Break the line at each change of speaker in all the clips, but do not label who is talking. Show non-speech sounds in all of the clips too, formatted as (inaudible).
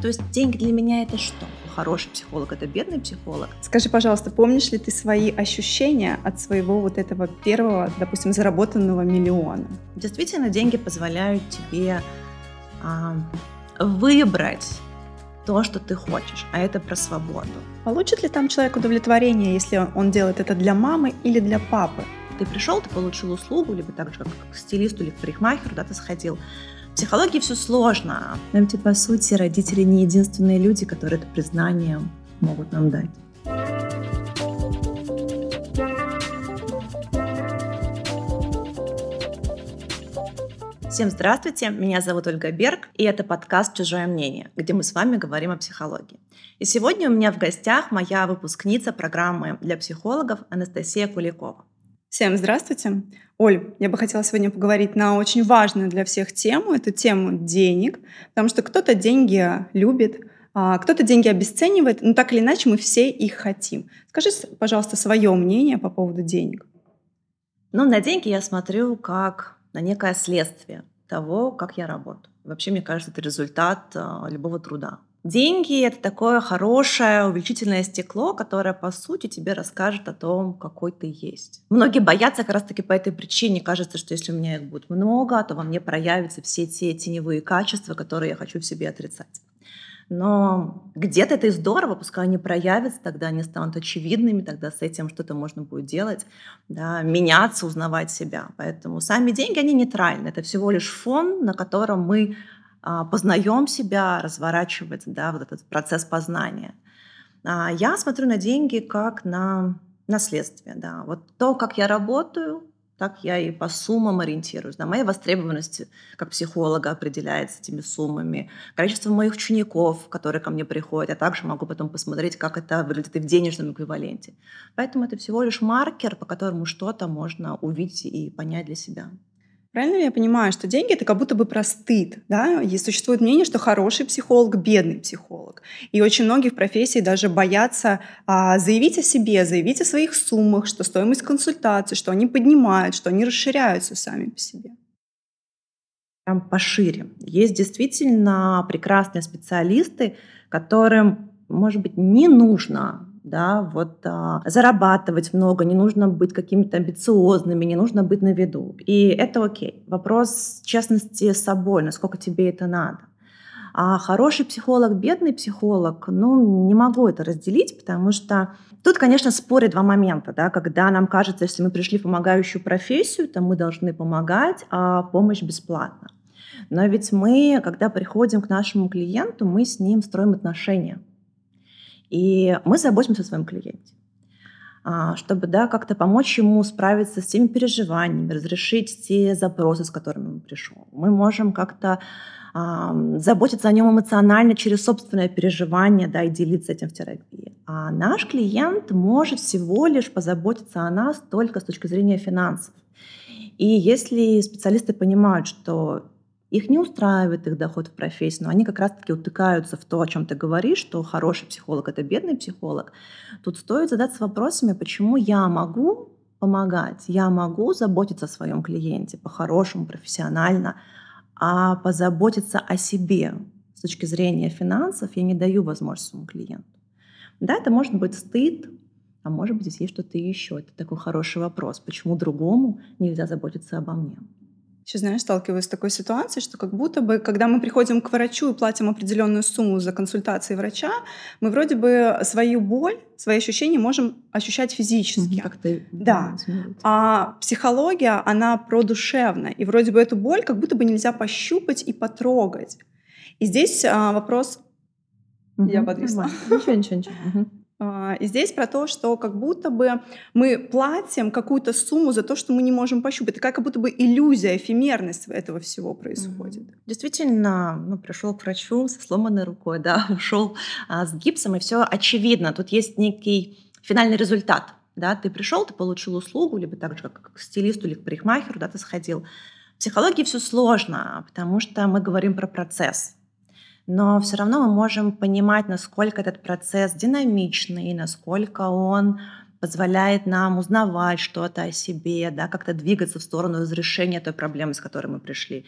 То есть деньги для меня это что? Хороший психолог это бедный психолог.
Скажи, пожалуйста, помнишь ли ты свои ощущения от своего вот этого первого, допустим, заработанного миллиона?
Действительно, деньги позволяют тебе а, выбрать то, что ты хочешь, а это про свободу.
Получит ли там человек удовлетворение, если он делает это для мамы или для папы?
Ты пришел, ты получил услугу, либо так же, как к стилисту или к парикмахеру, да, ты сходил. Психологии все сложно. Нам, типа, по сути, родители не единственные люди, которые это признание могут нам дать. Всем здравствуйте, меня зовут Ольга Берг, и это подкаст «Чужое мнение», где мы с вами говорим о психологии. И сегодня у меня в гостях моя выпускница программы для психологов Анастасия Куликова.
Всем здравствуйте. Оль, я бы хотела сегодня поговорить на очень важную для всех тему, эту тему денег, потому что кто-то деньги любит, а кто-то деньги обесценивает, но так или иначе мы все их хотим. Скажи, пожалуйста, свое мнение по поводу денег.
Ну, на деньги я смотрю как на некое следствие того, как я работаю. Вообще, мне кажется, это результат а, любого труда. Деньги — это такое хорошее увеличительное стекло, которое, по сути, тебе расскажет о том, какой ты есть. Многие боятся как раз-таки по этой причине. Кажется, что если у меня их будет много, то во мне проявятся все те теневые качества, которые я хочу в себе отрицать. Но где-то это и здорово, пускай они проявятся, тогда они станут очевидными, тогда с этим что-то можно будет делать, да, меняться, узнавать себя. Поэтому сами деньги, они нейтральны. Это всего лишь фон, на котором мы познаем себя, разворачивается да, вот этот процесс познания. А, я смотрю на деньги как на наследствие. Да. Вот то, как я работаю, так я и по суммам ориентируюсь. Да. Моя востребованность как психолога определяется этими суммами. Количество моих учеников, которые ко мне приходят, я также могу потом посмотреть, как это выглядит и в денежном эквиваленте. Поэтому это всего лишь маркер, по которому что-то можно увидеть и понять для себя.
Правильно я понимаю, что деньги это как будто бы про стыд, да? И существует мнение, что хороший психолог, бедный психолог. И очень многие в профессии даже боятся а, заявить о себе, заявить о своих суммах, что стоимость консультации, что они поднимают, что они расширяются сами по себе.
Там пошире. Есть действительно прекрасные специалисты, которым, может быть, не нужно да, вот а, зарабатывать много, не нужно быть какими-то амбициозными, не нужно быть на виду. И это окей. Вопрос честности с собой, насколько тебе это надо. А хороший психолог, бедный психолог, ну, не могу это разделить, потому что тут, конечно, спорят два момента, да, когда нам кажется, если мы пришли в помогающую профессию, то мы должны помогать, а помощь бесплатна. Но ведь мы, когда приходим к нашему клиенту, мы с ним строим отношения. И мы заботимся о своем клиенте а, чтобы да, как-то помочь ему справиться с теми переживаниями, разрешить те запросы, с которыми он пришел. Мы можем как-то заботиться о нем эмоционально через собственное переживание да, и делиться этим в терапии. А наш клиент может всего лишь позаботиться о нас только с точки зрения финансов. И если специалисты понимают, что их не устраивает их доход в профессии, но они как раз-таки утыкаются в то, о чем ты говоришь, что хороший психолог — это бедный психолог. Тут стоит задаться вопросами, почему я могу помогать, я могу заботиться о своем клиенте по-хорошему, профессионально, а позаботиться о себе с точки зрения финансов я не даю возможность своему клиенту. Да, это может быть стыд, а может быть здесь есть что-то еще. Это такой хороший вопрос. Почему другому нельзя заботиться обо мне?
Еще, знаешь, сталкиваюсь с такой ситуацией, что как будто бы, когда мы приходим к врачу и платим определенную сумму за консультации врача, мы вроде бы свою боль, свои ощущения можем ощущать физически.
Как ты
да. А психология, она продушевная. И вроде бы эту боль как будто бы нельзя пощупать и потрогать. И здесь а, вопрос...
Угу, Я подвисла. Ничего, ничего, ничего.
И здесь про то, что как будто бы мы платим какую-то сумму за то, что мы не можем пощупать. Такая как будто бы иллюзия, эфемерность этого всего происходит.
Действительно, ну, пришел к врачу со сломанной рукой, да, (laughs) ушел а, с гипсом, и все очевидно. Тут есть некий финальный результат. Да, ты пришел, ты получил услугу, либо так же, как к стилисту или к парикмахеру, да, ты сходил. В психологии все сложно, потому что мы говорим про процесс но все равно мы можем понимать, насколько этот процесс динамичный, насколько он позволяет нам узнавать что-то о себе, да, как-то двигаться в сторону разрешения той проблемы, с которой мы пришли.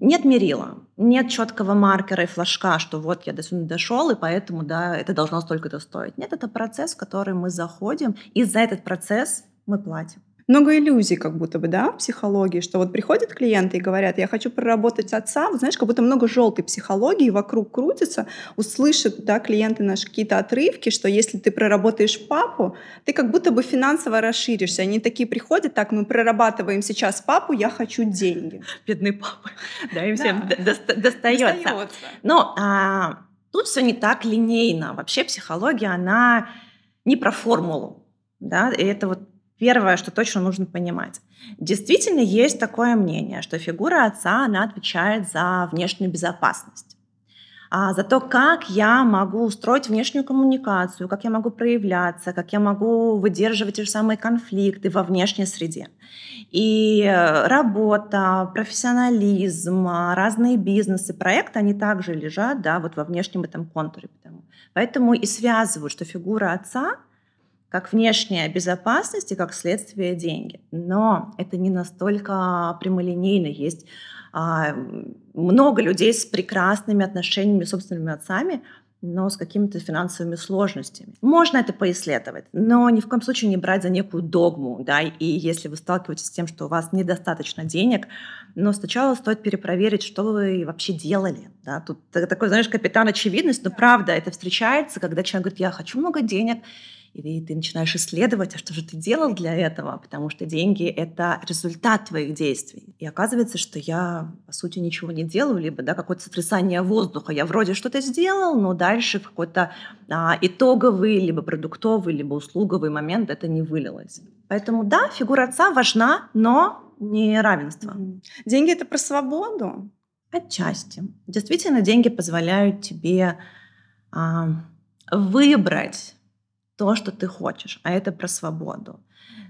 Нет мерила, нет четкого маркера и флажка, что вот я до сюда дошел, и поэтому да, это должно столько-то стоить. Нет, это процесс, в который мы заходим, и за этот процесс мы платим
много иллюзий как будто бы, да, в психологии, что вот приходят клиенты и говорят, я хочу проработать отца, вот знаешь, как будто много желтой психологии вокруг крутится, услышат, да, клиенты наши какие-то отрывки, что если ты проработаешь папу, ты как будто бы финансово расширишься. Они такие приходят, так, мы прорабатываем сейчас папу, я хочу деньги.
Бедные папы, (laughs) да, им всем достается. Но а, тут все не так линейно. Вообще психология, она не про формулу, да, и это вот Первое, что точно нужно понимать. Действительно есть такое мнение, что фигура отца, она отвечает за внешнюю безопасность. А за то, как я могу устроить внешнюю коммуникацию, как я могу проявляться, как я могу выдерживать те же самые конфликты во внешней среде. И работа, профессионализм, разные бизнесы, проекты, они также лежат да, вот во внешнем этом контуре. Поэтому и связывают, что фигура отца — как внешняя безопасность и как следствие деньги. Но это не настолько прямолинейно. Есть а, много людей с прекрасными отношениями с собственными отцами, но с какими-то финансовыми сложностями. Можно это поисследовать, но ни в коем случае не брать за некую догму, да, и если вы сталкиваетесь с тем, что у вас недостаточно денег, но сначала стоит перепроверить, что вы вообще делали, да, тут такой, знаешь, капитан очевидность, но правда, это встречается, когда человек говорит, я хочу много денег, и ты начинаешь исследовать, а что же ты делал для этого, потому что деньги — это результат твоих действий. И оказывается, что я, по сути, ничего не делаю, либо да, какое-то сотрясание воздуха. Я вроде что-то сделал, но дальше в какой-то а, итоговый, либо продуктовый, либо услуговый момент это не вылилось. Поэтому да, фигура отца важна, но не равенство.
Деньги — это про свободу?
Отчасти. Действительно, деньги позволяют тебе а, выбрать то, что ты хочешь, а это про свободу.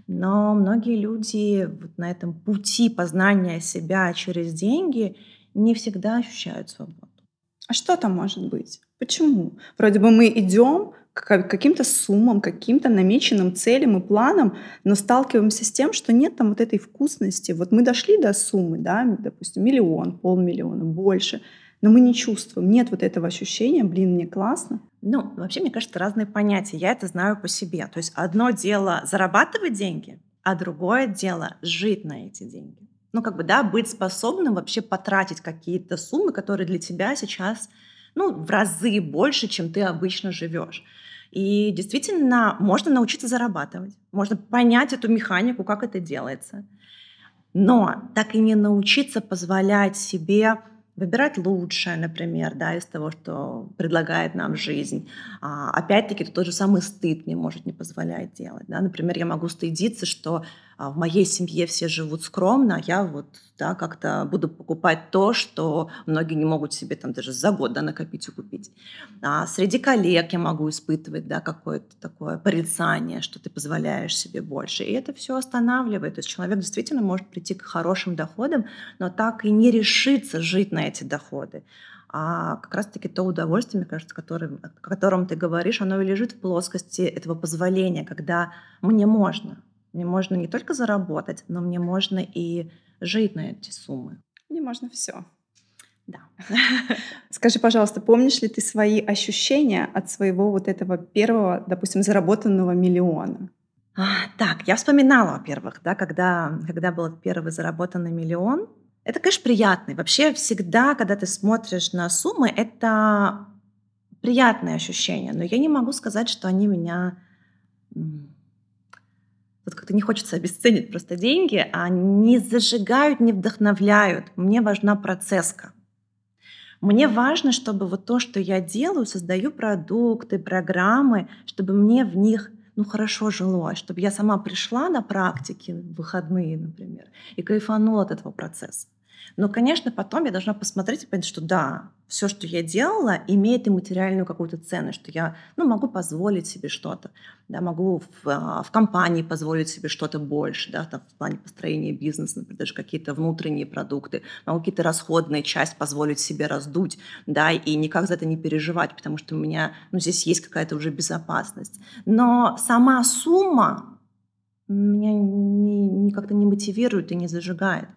Но многие люди вот на этом пути познания себя через деньги не всегда ощущают свободу.
А что там может быть? Почему? Вроде бы мы идем к каким-то суммам, каким-то намеченным целям и планам, но сталкиваемся с тем, что нет там вот этой вкусности. Вот мы дошли до суммы, да, допустим, миллион, полмиллиона, больше — но мы не чувствуем, нет вот этого ощущения, блин, мне классно.
Ну, вообще, мне кажется, разные понятия. Я это знаю по себе. То есть одно дело зарабатывать деньги, а другое дело жить на эти деньги. Ну, как бы, да, быть способным вообще потратить какие-то суммы, которые для тебя сейчас, ну, в разы больше, чем ты обычно живешь. И действительно, можно научиться зарабатывать, можно понять эту механику, как это делается. Но так и не научиться позволять себе выбирать лучшее, например, да, из того, что предлагает нам жизнь. А, опять-таки, тот же самый стыд мне может не позволять делать. Да? Например, я могу стыдиться, что в моей семье все живут скромно, а я вот да, как-то буду покупать то, что многие не могут себе там даже за год да, накопить и купить. А среди коллег я могу испытывать да, какое-то такое порицание, что ты позволяешь себе больше. И это все останавливает. То есть человек действительно может прийти к хорошим доходам, но так и не решиться жить на эти доходы. А как раз-таки то удовольствие, мне кажется, которым, о котором ты говоришь, оно и лежит в плоскости этого позволения, когда мне можно, мне можно не только заработать, но мне можно и жить на эти суммы.
Мне можно все.
Да. (laughs)
Скажи, пожалуйста, помнишь ли ты свои ощущения от своего вот этого первого, допустим, заработанного миллиона?
А, так, я вспоминала, во-первых, да, когда, когда был первый заработанный миллион. Это, конечно, приятный. Вообще всегда, когда ты смотришь на суммы, это приятные ощущения. Но я не могу сказать, что они меня вот как-то не хочется обесценить просто деньги, а не зажигают, не вдохновляют. Мне важна процесска. Мне важно, чтобы вот то, что я делаю, создаю продукты, программы, чтобы мне в них ну, хорошо жилось, чтобы я сама пришла на практике в выходные, например, и кайфанула от этого процесса. Но, конечно, потом я должна посмотреть и понять, что да, все, что я делала, имеет и материальную какую-то ценность, что я ну, могу позволить себе что-то, да, могу в, а, в компании позволить себе что-то больше, да, там, в плане построения бизнеса, например, даже какие-то внутренние продукты, могу какие-то расходные часть позволить себе раздуть, да, и никак за это не переживать, потому что у меня, ну, здесь есть какая-то уже безопасность. Но сама сумма меня не, не как-то не мотивирует и не зажигает.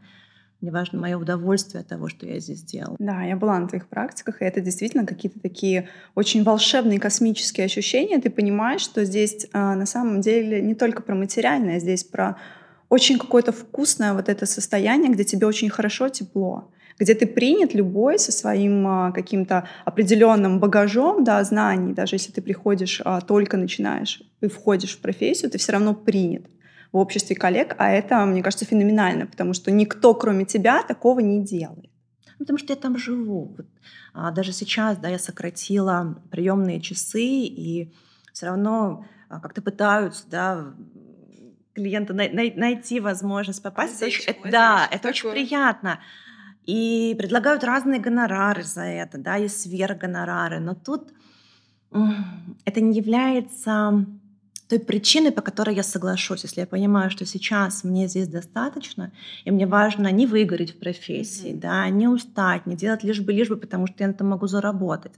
Мне важно мое удовольствие от того, что я здесь делаю.
Да, я была на твоих практиках, и это действительно какие-то такие очень волшебные космические ощущения. Ты понимаешь, что здесь а, на самом деле не только про материальное, здесь про очень какое-то вкусное вот это состояние, где тебе очень хорошо, тепло где ты принят любой со своим а, каким-то определенным багажом да, знаний, даже если ты приходишь, а, только начинаешь и входишь в профессию, ты все равно принят в обществе коллег, а это, мне кажется, феноменально, потому что никто, кроме тебя, такого не делает.
Ну, потому что я там живу. Вот, а, даже сейчас, да, я сократила приемные часы, и все равно а, как-то пытаются, да, клиента най- най- найти возможность попасть. Это очень, это, да, это такое. очень приятно. И предлагают разные гонорары за это, да, и сверхгонорары. Но тут это не является той причиной, по которой я соглашусь, если я понимаю, что сейчас мне здесь достаточно, и мне важно не выгореть в профессии, mm-hmm. да, не устать, не делать лишь бы, лишь бы, потому что я на этом могу заработать.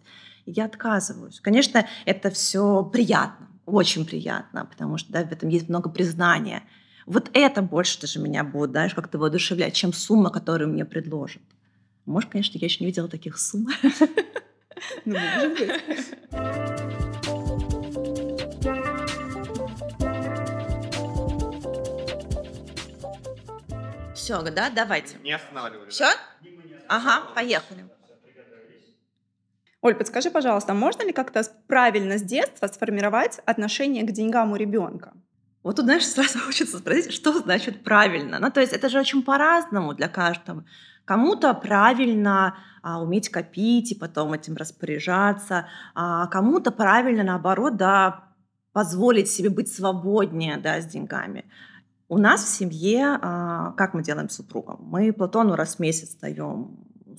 я отказываюсь. Конечно, это все приятно, очень приятно, потому что да, в этом есть много признания. Вот это больше даже меня будет, знаешь, как-то воодушевлять, чем сумма, которую мне предложат. Может, конечно, я еще не видела таких сумм. Ну, может быть. (laughs) Все, да, давайте.
Не останавливали.
Все? Ага, поехали.
Оль, подскажи, пожалуйста, можно ли как-то правильно с детства сформировать отношение к деньгам у ребенка?
Вот тут, знаешь, сразу (laughs) хочется спросить, что значит правильно. Ну, то есть это же очень по-разному для каждого. Кому-то правильно а, уметь копить и потом этим распоряжаться, а кому-то правильно, наоборот, да, позволить себе быть свободнее да, с деньгами. У нас в семье, а, как мы делаем с супругом? Мы Платону раз в месяц даем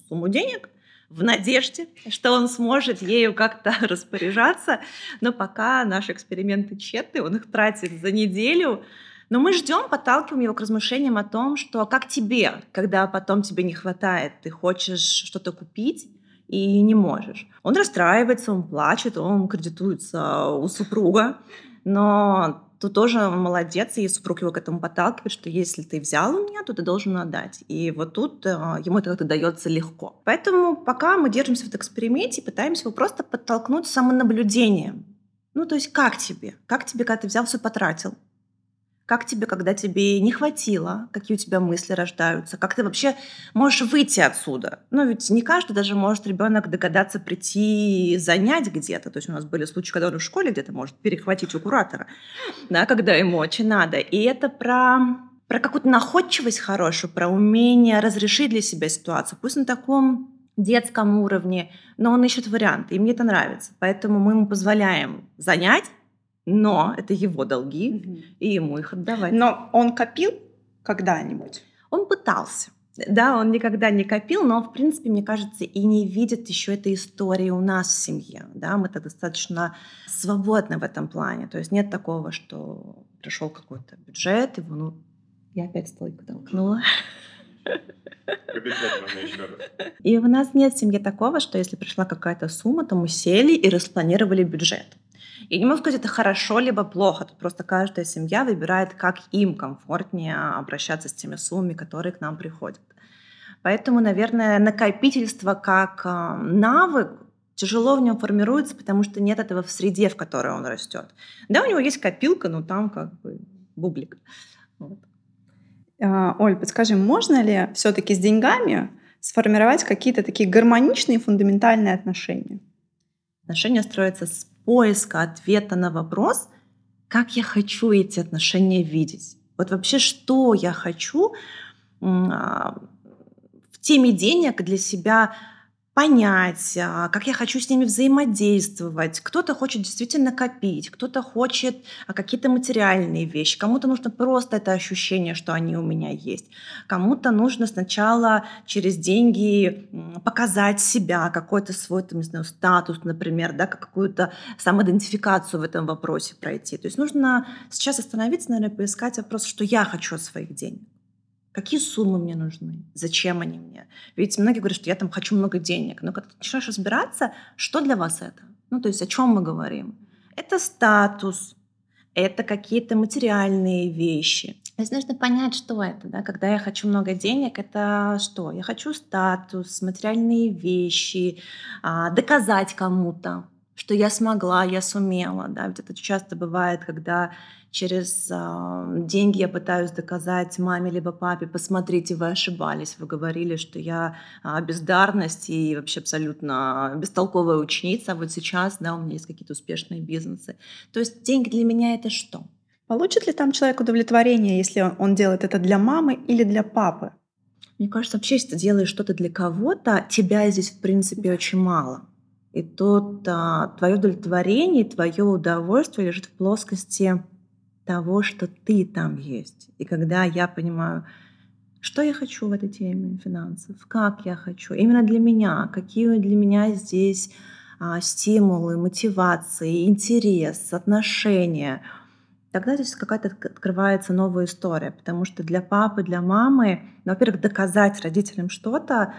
сумму денег в надежде, что он сможет ею как-то (laughs) распоряжаться. Но пока наши эксперименты тщетны, он их тратит за неделю. Но мы ждем, подталкиваем его к размышлениям о том, что как тебе, когда потом тебе не хватает, ты хочешь что-то купить, и не можешь. Он расстраивается, он плачет, он кредитуется у супруга, но то тоже молодец, и супруг его к этому подталкивает, что если ты взял у меня, то ты должен отдать. И вот тут э, ему это как-то дается легко. Поэтому пока мы держимся в эксперименте, пытаемся его просто подтолкнуть самонаблюдением. Ну, то есть как тебе? Как тебе, когда ты взял, все потратил? Как тебе, когда тебе не хватило? Какие у тебя мысли рождаются? Как ты вообще можешь выйти отсюда? Ну, ведь не каждый даже может ребенок догадаться прийти занять где-то. То есть у нас были случаи, когда он в школе где-то может перехватить у куратора, да, когда ему очень надо. И это про про какую-то находчивость хорошую, про умение разрешить для себя ситуацию. Пусть на таком детском уровне, но он ищет варианты, и мне это нравится. Поэтому мы ему позволяем занять, но это его долги, угу. и ему их отдавать.
Но он копил когда-нибудь?
Он пытался. Да, он никогда не копил, но, в принципе, мне кажется, и не видит еще этой истории у нас в семье. Да, мы так достаточно свободны в этом плане. То есть нет такого, что пришел какой-то бюджет, и ну, я опять стойку толкнула. И у нас нет в семье такого, что если пришла какая-то сумма, то мы сели и распланировали бюджет. Я не могу сказать, это хорошо либо плохо. Тут просто каждая семья выбирает, как им комфортнее обращаться с теми суммами, которые к нам приходят. Поэтому, наверное, накопительство как а, навык тяжело в нем формируется, потому что нет этого в среде, в которой он растет. Да, у него есть копилка, но там как бы бублик. Вот.
А, Оль, подскажи, можно ли все-таки с деньгами сформировать какие-то такие гармоничные фундаментальные отношения?
Отношения строятся с поиска ответа на вопрос, как я хочу эти отношения видеть. Вот вообще, что я хочу а, в теме денег для себя понять, а, как я хочу с ними взаимодействовать. Кто-то хочет действительно копить, кто-то хочет а, какие-то материальные вещи, кому-то нужно просто это ощущение, что они у меня есть. Кому-то нужно сначала через деньги показать себя, какой-то свой там, не знаю, статус, например, да, какую-то самоидентификацию в этом вопросе пройти. То есть нужно сейчас остановиться, наверное, поискать вопрос, что я хочу от своих денег. Какие суммы мне нужны? Зачем они мне? Ведь многие говорят, что я там хочу много денег. Но когда ты начинаешь разбираться, что для вас это? Ну, то есть о чем мы говорим? Это статус, это какие-то материальные вещи. То есть нужно понять, что это. Да? Когда я хочу много денег, это что? Я хочу статус, материальные вещи, а, доказать кому-то, что я смогла, я сумела. Да? Ведь это часто бывает, когда через э, деньги я пытаюсь доказать маме либо папе, посмотрите, вы ошибались, вы говорили, что я э, бездарность и вообще абсолютно бестолковая ученица, а вот сейчас, да, у меня есть какие-то успешные бизнесы. То есть деньги для меня это что?
Получит ли там человек удовлетворение, если он делает это для мамы или для папы?
Мне кажется, вообще, если ты делаешь что-то для кого-то, тебя здесь, в принципе, очень мало. И тут а, твое удовлетворение, твое удовольствие лежит в плоскости того, что ты там есть. И когда я понимаю, что я хочу в этой теме финансов, как я хочу, именно для меня, какие для меня здесь а, стимулы, мотивации, интерес, отношения, тогда здесь какая-то открывается новая история, потому что для папы, для мамы, ну, во-первых, доказать родителям что-то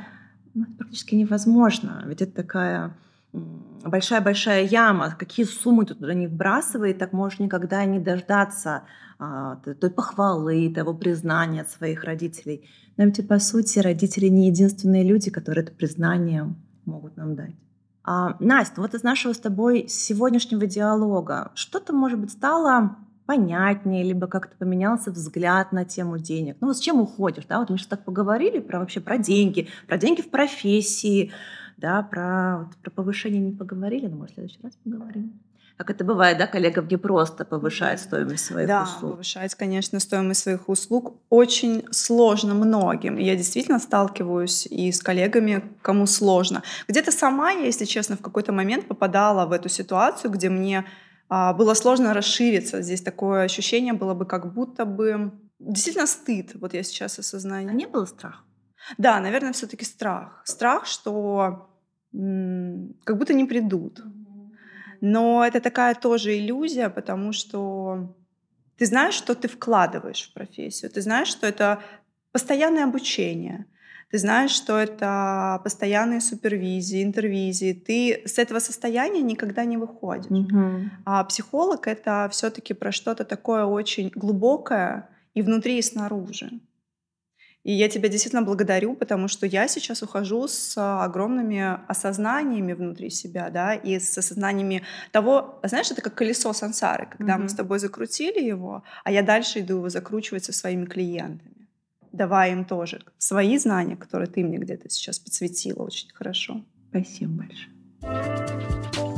ну, практически невозможно, ведь это такая большая-большая яма, какие суммы ты туда не вбрасывай, так можешь никогда не дождаться а, той похвалы, того признания от своих родителей. Но ведь, по сути, родители не единственные люди, которые это признание могут нам дать. А, Настя, вот из нашего с тобой сегодняшнего диалога что-то, может быть, стало понятнее, либо как-то поменялся взгляд на тему денег. Ну вот с чем уходишь, да? Вот мы сейчас так поговорили про вообще про деньги, про деньги в профессии, да, про, вот, про повышение не поговорили, но, может, в следующий раз поговорим. Как это бывает, да, коллегам не просто повышать стоимость своих
да,
услуг.
Да, повышать, конечно, стоимость своих услуг очень сложно многим. Я действительно сталкиваюсь и с коллегами, кому сложно. Где-то сама я, если честно, в какой-то момент попадала в эту ситуацию, где мне а, было сложно расшириться. Здесь такое ощущение было бы, как будто бы действительно стыд. Вот я сейчас осознаю. А
не было страха?
Да, наверное, все-таки страх. Страх, что как будто не придут. Но это такая тоже иллюзия, потому что ты знаешь, что ты вкладываешь в профессию, ты знаешь, что это постоянное обучение, ты знаешь, что это постоянные супервизии, интервизии. Ты с этого состояния никогда не выходишь.
Угу.
А психолог это все-таки про что-то такое очень глубокое и внутри, и снаружи. И я тебя действительно благодарю, потому что я сейчас ухожу с огромными осознаниями внутри себя, да, и с осознаниями того, знаешь, это как колесо сансары, когда mm-hmm. мы с тобой закрутили его, а я дальше иду его закручивать со своими клиентами, давая им тоже свои знания, которые ты мне где-то сейчас подсветила очень хорошо.
Спасибо большое.